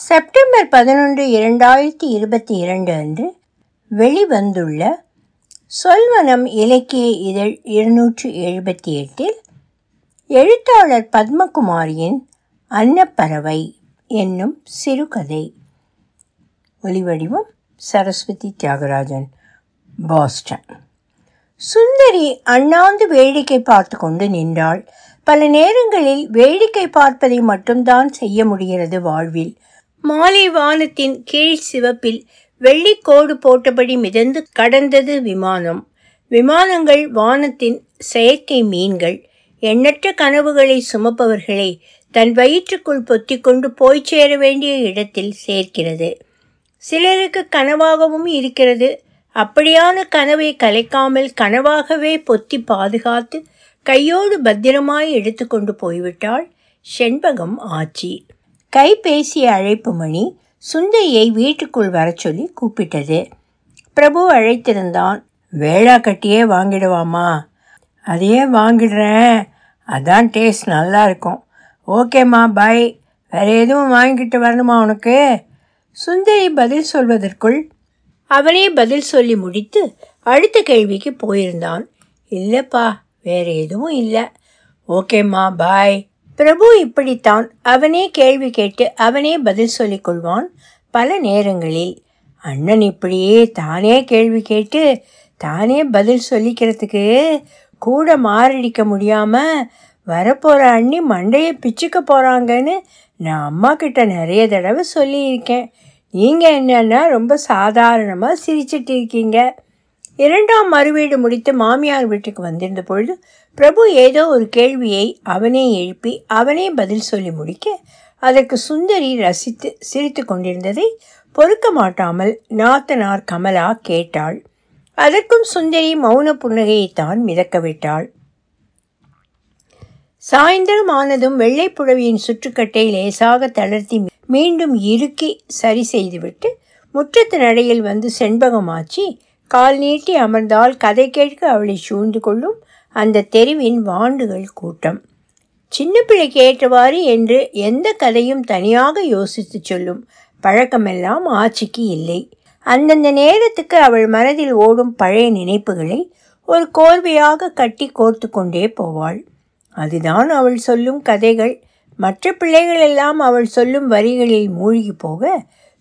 September பதினொன்று இரண்டாயிரத்தி இருபத்தி இரண்டு அன்று வெளிவந்துள்ள சொல்வனம் இலக்கிய இதழ் இருநூற்று எழுபத்தி எட்டில் எழுத்தாளர் பத்மகுமாரியின் அன்னப்பறவை என்னும் சிறுகதை. ஒளிவடிவம் சரஸ்வதி தியாகராஜன் பாஸ்டன். சுந்தரி அண்ணாந்து வேடிக்கை பார்த்து கொண்டு நின்றாள். பல நேரங்களில் வேடிக்கை பார்ப்பதை மட்டும்தான் செய்ய முடிகிறது வாழ்வில். மாலை வானத்தின் கீழ் சிவப்பில் வெள்ளிக்கோடு போட்டபடி மிதந்து கடந்தது விமானம். விமானங்கள் வானத்தின் செயற்கை மீன்கள் எண்ணற்ற கனவுகளை சுமப்பவர்களை தன் வயிற்றுக்குள் பொத்திக்கொண்டு போய் சேர வேண்டிய இடத்தில் சேர்க்கிறது. சிலருக்கு கனவாகவும் இருக்கிறது. அப்படியான கனவை கலைக்காமல் கனவாகவே பொத்தி பாதுகாத்து கையோடு பத்திரமாய் எடுத்துக்கொண்டு போய்விட்டாள் செண்பகம் ஆச்சி. கைபேசி அழைப்பு மணி சுந்தையை வீட்டுக்குள் வரச் சொல்லி கூப்பிட்டது. பிரபு அழைத்திருந்தான். வேளா கட்டியே வாங்கிடுவாமா அதையே வாங்கிடுறேன். அதான் டேஸ்ட் நல்லா இருக்கும். ஓகேம்மா பாய் வேறு எதுவும் வாங்கிட்டு வரணுமா உனக்கு? சுந்தரி பதில் சொல்வதற்குள் அவனே பதில் சொல்லி முடித்து அடுத்த கேள்விக்கு போயிருந்தான். இல்லைப்பா வேறு எதுவும் இல்லை. ஓகேம்மா பாய் பிரபு இப்படித்தான் அவனே கேள்வி கேட்டு அவனே பதில் சொல்லிக் கொள்வான். பல நேரங்களில் அண்ணன் இப்படியே தானே கேள்வி கேட்டு தானே பதில் சொல்லிக்கிறதுக்கு கூட மாரடிக்க முடியாமல் வரப்போகிற அண்ணி மண்டையை பிச்சுக்க போகிறாங்கன்னு நான் அம்மா கிட்ட நிறைய தடவை சொல்லியிருக்கேன். நீங்கள் என்னன்னா ரொம்ப சாதாரணமாக சிரிச்சிட்டு இருக்கீங்க. இரண்டாம் மறுவீடு முடித்து மாமியார் வீட்டுக்கு வந்திருந்த பொழுது பிரபு ஏதோ ஒரு கேள்வியை அவனே எழுப்பி அவனே பதில் சொல்லி முடிக்க அதற்கு சுந்தரி ரசித்து சிரித்து கொண்டிருந்ததை பொறுக்க மாட்டாமல் நாத்தனார் கமலா கேட்டாள். அதற்கும் சுந்தரி மௌன புன்னகையைத்தான் மிதக்க விட்டாள். சாயந்தரம் ஆனதும் வெள்ளை புடவையின் சுற்றுக்கட்டை லேசாக தளர்த்தி மீண்டும் இறுக்கி சரி செய்துவிட்டு முற்றத்து நடையில் வந்து செண்பகமாச்சி கால் நீட்டி அமர்ந்தால் கதை கேட்க அவளை சூழ்ந்து கொள்ளும் அந்த தெருவின் வாண்டுகள் கூட்டம். சின்ன பிள்ளைக்கு ஏற்றவாறு என்று எந்த கதையும் தனியாக யோசித்து சொல்லும் பழக்கமெல்லாம் ஆட்சிக்கு இல்லை. அந்தந்த நேரத்துக்கு அவள் மனதில் ஓடும் பழைய நினைப்புகளை ஒரு கோர்வையாக கட்டி கோர்த்து கொண்டே போவாள். அதுதான் அவள் சொல்லும் கதைகள். மற்ற பிள்ளைகளெல்லாம் அவள் சொல்லும் வரிகளில் மூழ்கி போக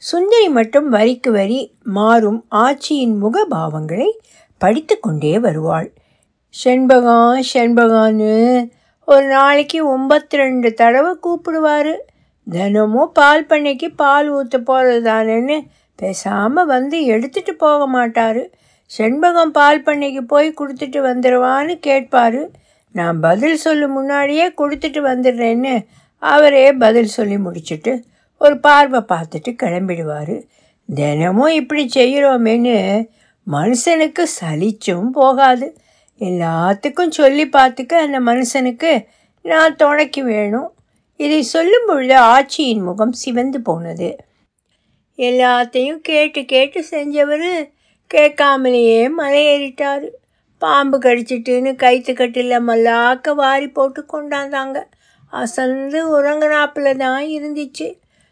சுந்தரி மட்டும் வரிக்கு வரி மாறும் ஆட்சியின் முகபாவங்களை படித்து கொண்டே வருவாள். செண்பகம் செண்பகான்னு ஒரு நாளைக்கு ஒம்பத்தி ரெண்டு தடவை கூப்பிடுவார். தினமும் பால் பண்ணைக்கு பால் ஊற்ற போகிறது தானேன்னு பேசாமல் வந்து எடுத்துகிட்டு போக மாட்டார். செண்பகம் பால் பண்ணைக்கு போய் கொடுத்துட்டு வந்துடுவான்னு கேட்பார். நான் பதில் சொல்லும் முன்னாடியே கொடுத்துட்டு வந்துடுறேன்னு அவரே பதில் சொல்லி முடிச்சுட்டு ஒரு பார்வை பார்த்துட்டு கிளம்பிடுவார். தினமும் இப்படி செய்கிறோமேன்னு மனுஷனுக்கு சலிச்சும் போகாது. எல்லாத்துக்கும் சொல்லி பார்த்துக்க அந்த மனுஷனுக்கு நான் துணைக்கு வேணும். இதை சொல்லும் பொழுது ஆட்சியின் முகம் சிவந்து போனது. எல்லாத்தையும் கேட்டு கேட்டு செஞ்சவர் கேட்காமலேயே மலையேறிட்டார். பாம்பு கடிச்சிட்டுன்னு கைத்து கட்டில் மல்லாக்க வாரி போட்டு கொண்டாந்தாங்க. அசந்து உறங்கினாப்பில் தான் இருந்துச்சு.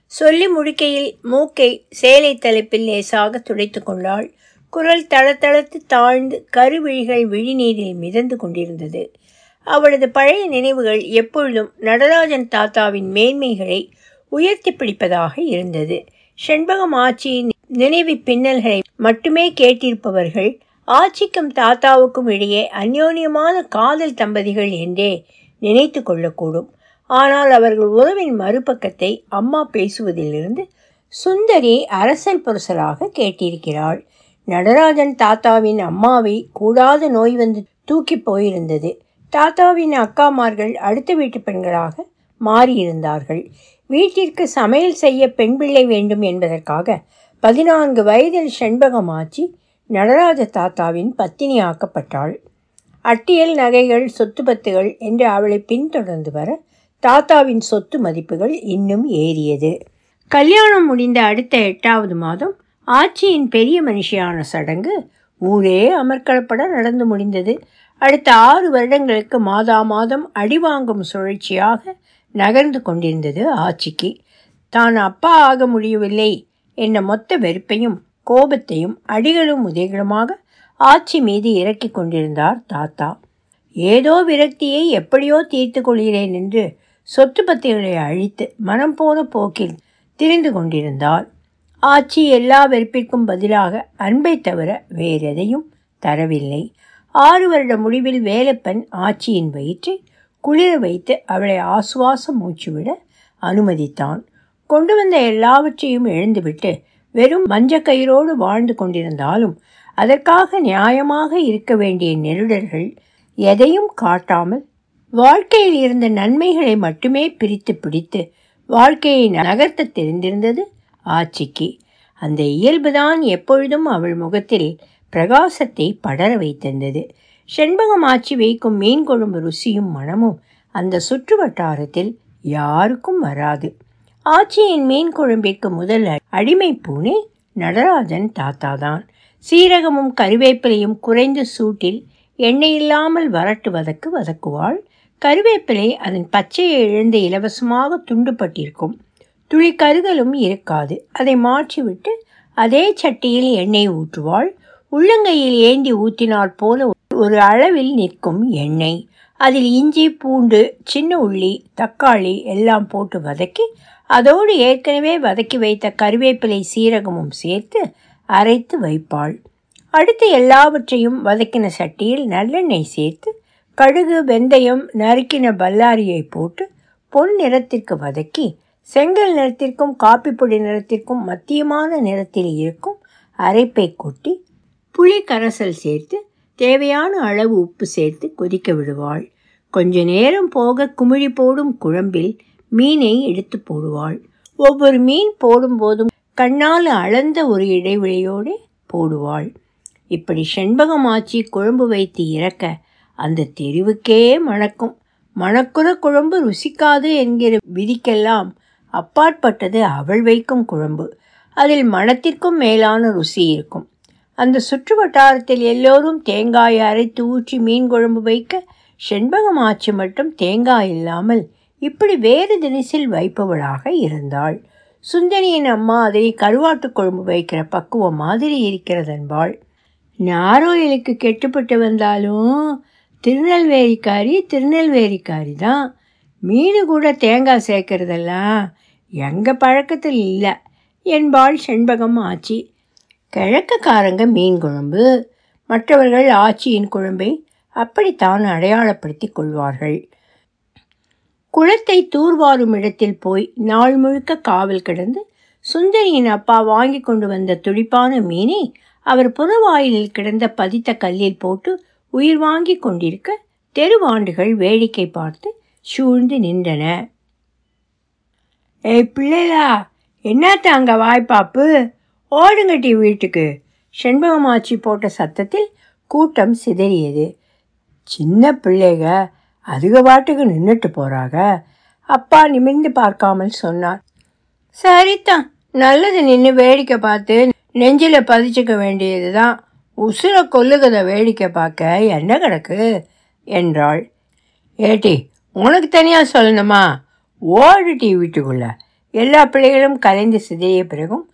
சொல்லி முடிக்கையில் மூக்கை சேலை தலைப்பில் லேசாக துடைத்து கொண்டாள். குரல் தளத்தளத்து தாழ்ந்து கருவிழிகள் விழிநீரில் மிதந்து கொண்டிருந்தது. அவளது பழைய நினைவுகள் எப்பொழுதும் நடராஜன் தாத்தாவின் மேன்மைகளை உயர்த்தி பிடிப்பதாக இருந்தது. செண்பகம் ஆட்சியின் நினைவு பின்னல்களை மட்டுமே கேட்டிருப்பவர்கள் ஆட்சிக்கும் தாத்தாவுக்கும் இடையே அந்யோன்யமான காதல் தம்பதிகள் என்றே நினைத்து கொள்ளக்கூடும். ஆனால் அவர்கள் உறவின் மறுபக்கத்தை அம்மா பேசுவதிலிருந்து சுந்தரி அரசல் புரசலாக கேட்டிருக்கிறாள். நடராஜன் தாத்தாவின் அம்மாவை கூடாத நோய் வந்து தூக்கி போயிருந்தது. தாத்தாவின் அக்காமார்கள் அடுத்த வீட்டு பெண்களாக மாறியிருந்தார்கள். வீட்டிற்கு சமையல் செய்ய பெண் பிள்ளை வேண்டும் என்பதற்காக பதினான்கு வயதில் செண்பகமாச்சி நடராஜ தாத்தாவின் பத்தினி ஆக்கப்பட்டாள். அட்டியல் நகைகள் சொத்து பத்துகள் என்று அவளை பின்தொடர்ந்து வர தாத்தாவின் சொத்து மதிப்புகள் இன்னும் ஏறியது. கல்யாணம் முடிந்த அடுத்த எட்டாவது மாதம் ஆட்சியின் பெரிய மனுஷியான சடங்கு ஊரே அமர்க்களப்பட நடந்து முடிந்தது. அடுத்த ஆறு வருடங்களுக்கு மாதா மாதம் அடிவாங்கும் சுழற்சியாக நகர்ந்து கொண்டிருந்தது ஆட்சிக்கு தான் அப்பா ஆக முடியவில்லை என்ற மொத்த வெறுப்பையும் கோபத்தையும் அடிகளும் உதைகளுமாக ஆட்சி மீது இறக்கிக் கொண்டிருந்தார் தாத்தா. ஏதோ விரக்தியை எப்படியோ தீர்த்து கொள்கிறேன் என்று சொத்து பத்திகளை அழித்து மனம் போன போக்கில் திரிந்து கொண்டிருந்தால் ஆட்சி எல்லா வெறுப்பிற்கும் பதிலாக அன்பை தவிர வேறெதையும் தரவில்லை. ஆறு வருட முடிவில் வேலப்பன் ஆட்சியின் வயிற்றை குளிர வைத்து அவளை ஆசுவாச மூச்சுவிட அனுமதித்தான். கொண்டு வந்த எல்லாவற்றையும் எழுந்துவிட்டு வெறும் மஞ்ச கயிறோடு வாழ்ந்து கொண்டிருந்தாலும் அதற்காக நியாயமாக இருக்க வேண்டிய நெருடர்கள் எதையும் காட்டாமல் வாழ்க்கையில் இருந்த நன்மைகளை மட்டுமே பிரித்து பிடித்து வாழ்க்கையை நகர்த்த தெரிந்திருந்தது ஆட்சிக்கு அந்த இயல்புதான் எப்பொழுதும் அவள் முகத்தில் பிரகாசத்தை படர வைத்திருந்தது. செண்பகம் ஆச்சி வைக்கும் மீன் குழம்பு ருசியும் மனமும் அந்த சுற்று வட்டாரத்தில் யாருக்கும் வராது. ஆட்சியின் மீன் குழம்பிற்கு முதல் அடிமை பூனே நடராஜன் தாத்தாதான். சீரகமும் கருவேப்பிலையும் குறைந்த சூட்டில் எண்ணெய் இல்லாமல் வரட்டு வதக்கு வதக்குவாள். கருவேப்பிலை அதன் பச்சையை இழந்து இலவசமாக துண்டுபட்டிருக்கும். துளி கருதலும் இருக்காது. அதை மாற்றிவிட்டு அதே சட்டியில் எண்ணெய் ஊற்றுவாள். உள்ளங்கையில் ஏந்தி ஊற்றினால் போல ஒரு அளவில் நிற்கும் எண்ணெய். அதில் இஞ்சி பூண்டு சின்ன உள்ளி தக்காளி எல்லாம் போட்டு வதக்கி அதோடு ஏற்கனவே வதக்கி வைத்த கருவேப்பிலை சீரகமும் சேர்த்து அரைத்து வைப்பாள். அடுத்து எல்லாவற்றையும் வதக்கின சட்டியில் நல்லெண்ணெய் சேர்த்து கடுகு வெந்தயம் நறுக்கின பல்லாரியை போட்டு பொன் நிறத்திற்கு வதக்கி செங்கல் நிறத்திற்கும் காப்பிப்பொடி நிறத்திற்கும் மத்தியமான நிறத்தில் இருக்கும் அரைப்பை கொட்டி புளி கரைசல் சேர்த்து தேவையான அளவு உப்பு சேர்த்து கொதிக்க விடுவாள். கொஞ்ச நேரம் போக குமிழி போடும் குழம்பில் மீனை எடுத்து போடுவாள். ஒவ்வொரு மீன் போடும்போதும் கண்ணால் அளந்த ஒரு இடைவெளியோடு போடுவாள். இப்படி செண்பகமாச்சி குழம்பு வைத்து இறக்க அந்த தெருவுக்கே மணக்கும். மணக்குற குழம்பு ருசிக்காது என்கிற விதிக்கெல்லாம் அப்பாற்பட்டது அவள் வைக்கும் குழம்பு. அதில் மனத்திற்கும் மேலான ருசி இருக்கும். அந்த சுற்று வட்டாரத்தில் எல்லோரும் தேங்காயை அரைத்து ஊற்றி மீன் குழம்பு வைக்க செண்பகம் ஆச்சி மட்டும் தேங்காய் இல்லாமல் இப்படி வேறு தினசில் வைப்பவளாக இருந்தாள். சுந்தரியின் அம்மா அதை கருவாட்டு குழம்பு வைக்கிற பக்குவம் மாதிரி இருக்கிறதன்பாள். நாரோயிலுக்கு கெட்டுப்பட்டு வந்தாலும் திருநெல்வேலிக்காரி திருநெல்வேலிக்காரி தான் மீன் கூட தேங்காய் சேர்க்கறதெல்லாம் எங்கள் பழக்கத்தில் இல்லை. என்பாள் செண்பகம் ஆச்சி. கிழக்கக்காரங்க மீன் குழம்பு மற்றவர்கள் ஆச்சியின் குழம்பை அப்படித்தான் அடையாளப்படுத்திக் கொள்வார்கள். குளத்தை தூர்வாரும் இடத்தில் போய் நாள் முழுக்க காவல் கிடந்து சுந்தரியின் அப்பா வாங்கி கொண்டு வந்த துடிப்பான மீனை அவர் புறவாயிலில் கிடந்த பதித்த கல்லில் போட்டு உயிர் வாங்கி கொண்டிருக்க தெருவாண்டுகள் வேடிக்கை பார்த்து சூழ்ந்து நின்றன. ஏய் பிள்ளைலா என்னத்த அங்கே வாய்ப்பாப்பு? ஓடுங்கட்டி வீட்டுக்கு செண்பகமாச்சி போட்ட சத்தத்தில் கூட்டம் சிதறியது. சின்ன பிள்ளைக அதுக பாட்டுக்கு நின்றுட்டு போகிறாங்க அப்பா நிமிர்ந்து பார்க்காமல் சொன்னார். சரிதான் நல்லது நின்று வேடிக்கை பார்த்து நெஞ்சில் பதிச்சுக்க வேண்டியது தான் உசுரை கொல்லுகதை வேடிக்கை பார்க்க என்ன கிடக்கு? என்றாள். ஏட்டி உனக்கு தனியாக சொல்லணுமா? ஓடுட்டி வீட்டுக்குள்ள. எல்லா பிள்ளைகளும் கலைந்து சிதைய பிறகும்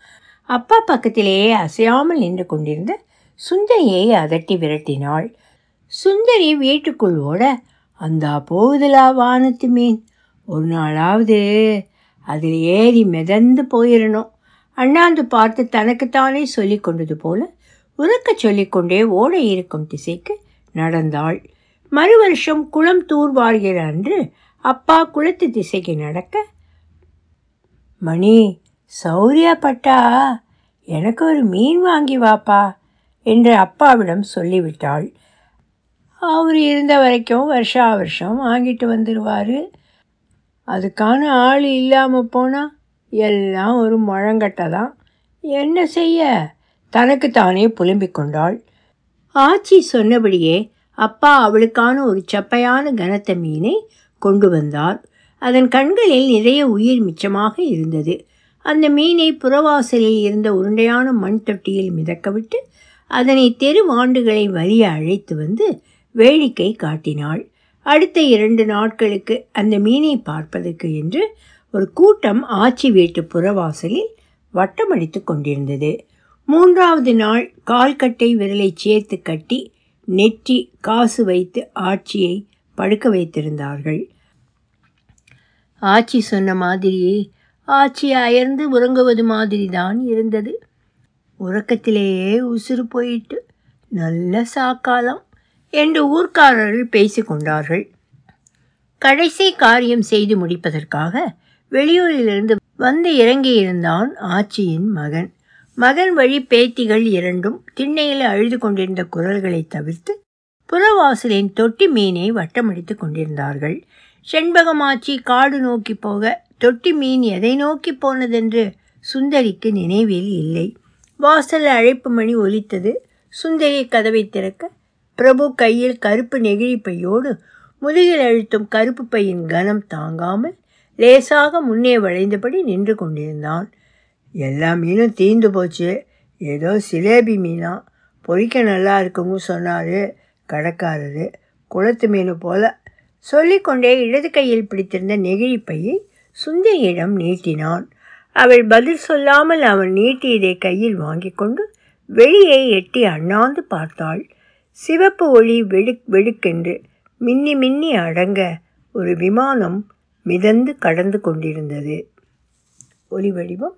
அப்பா பக்கத்திலேயே அசையாமல் நின்று கொண்டிருந்த சுந்தரியை அதட்டி விரட்டினாள். சுந்தரி வீட்டுக்குள் ஓட அந்த போகுதலா வானத்து மீன். ஒரு நாளாவது அதில் ஏறி மிதந்து போயிடணும் அண்ணாந்து பார்த்து தனக்குத்தானே சொல்லி கொண்டது போல உறக்கச் சொல்லிக்கொண்டே ஓட இருக்கும் திசைக்கு நடந்தாள். மறு வருஷம் குளம் தூர்வார்கிற அன்று அப்பா குளத்து திசைக்கு நடக்க மணி சௌரியப்பட்டா எனக்கு ஒரு மீன் வாங்கி வாப்பா என்று அப்பாவிடம் சொல்லிவிட்டாள். அவர் இருந்த வரைக்கும் வருஷா வருஷம் வாங்கிட்டு வந்துடுவார் அதுக்கான ஆள் இல்லாமல் போனால் எல்லாம் ஒரு முழங்கட்டை தான். என்ன செய்ய? தனக்குத்தானே புலம்பிக் கொண்டாள். ஆச்சி சொன்னபடியே அப்பா அவளுக்கான ஒரு சப்பையான கனத்த மீனை கொண்டு வந்தார். அதன் கண்களில் நிறைய உயிர் மிச்சமாக இருந்தது. அந்த மீனை புறவாசலில் இருந்த உருண்டையான மண் தொட்டியில் மிதக்கவிட்டு அதனை தெருவாண்டுகளை வலிய அழைத்து வந்து வேடிக்கை காட்டினாள். அடுத்த இரண்டு நாட்களுக்கு அந்த மீனை பார்ப்பதற்கு என்று ஒரு கூட்டம் ஆச்சி வீட்டு புறவாசலில் வட்டமடித்து கொண்டிருந்தது. மூன்றாவது நாள் கால்கட்டை விரலை சேர்த்து கட்டி நெற்றி காசு வைத்து ஆட்சியை படுக்க வைத்திருந்தார்கள். ஆட்சி சொன்ன மாதிரியே ஆட்சி அயர்ந்து உறங்குவது மாதிரி தான் இருந்தது. உறக்கத்திலேயே உசுறு போயிட்டு நல்ல சாக்காலம் என்று ஊர்க்காரர்கள் பேசிக்கொண்டார்கள் கடைசி காரியம் செய்து முடிப்பதற்காக வெளியூரிலிருந்து வந்து இறங்கியிருந்தான் ஆட்சியின் மகன். மகன் வழி பேத்திகள் இரண்டும் திண்ணையில் அழுது கொண்டிருந்த குரல்களை தவிர்த்து புறவாசலின் தொட்டி மீனை வட்டமடித்து கொண்டிருந்தார்கள். செண்பகமாச்சி காடு நோக்கி போக தொட்டி மீன் எதை நோக்கி போனதென்று சுந்தரிக்கு நினைவில் இல்லை. வாசல் அழைப்பு மணி ஒலித்தது. சுந்தரி கதவை திறக்க பிரபு கையில் கருப்பு நெகிழி பையோடு முதுகில் அழுத்தும் கருப்பு பையின் கனம் தாங்காமல் லேசாக முன்னே வளைந்தபடி நின்று கொண்டிருந்தான். எல்லா மீனும் தீந்து போச்சு. ஏதோ சிலேபி மீனா. பொறிக்க நல்லா இருக்குன்னு சொன்னார். கடைக்காரரு. குளத்து மீன் போல சொல்லிக்கொண்டே இடது கையில் பிடித்திருந்த நெகிழி பையை சுந்தரியிடம் நீட்டினான். அவள் பதில் சொல்லாமல் அவன் நீட்டியதை கையில் வாங்கி கொண்டு வெளியே எட்டி அண்ணாந்து பார்த்தாள். சிவப்பு ஒளி வெடுக் வெடுக்கென்று மின்னி மின்னி அடங்க ஒரு விமானம் மிதந்து கடந்து கொண்டிருந்தது. ஒளி வடிவம்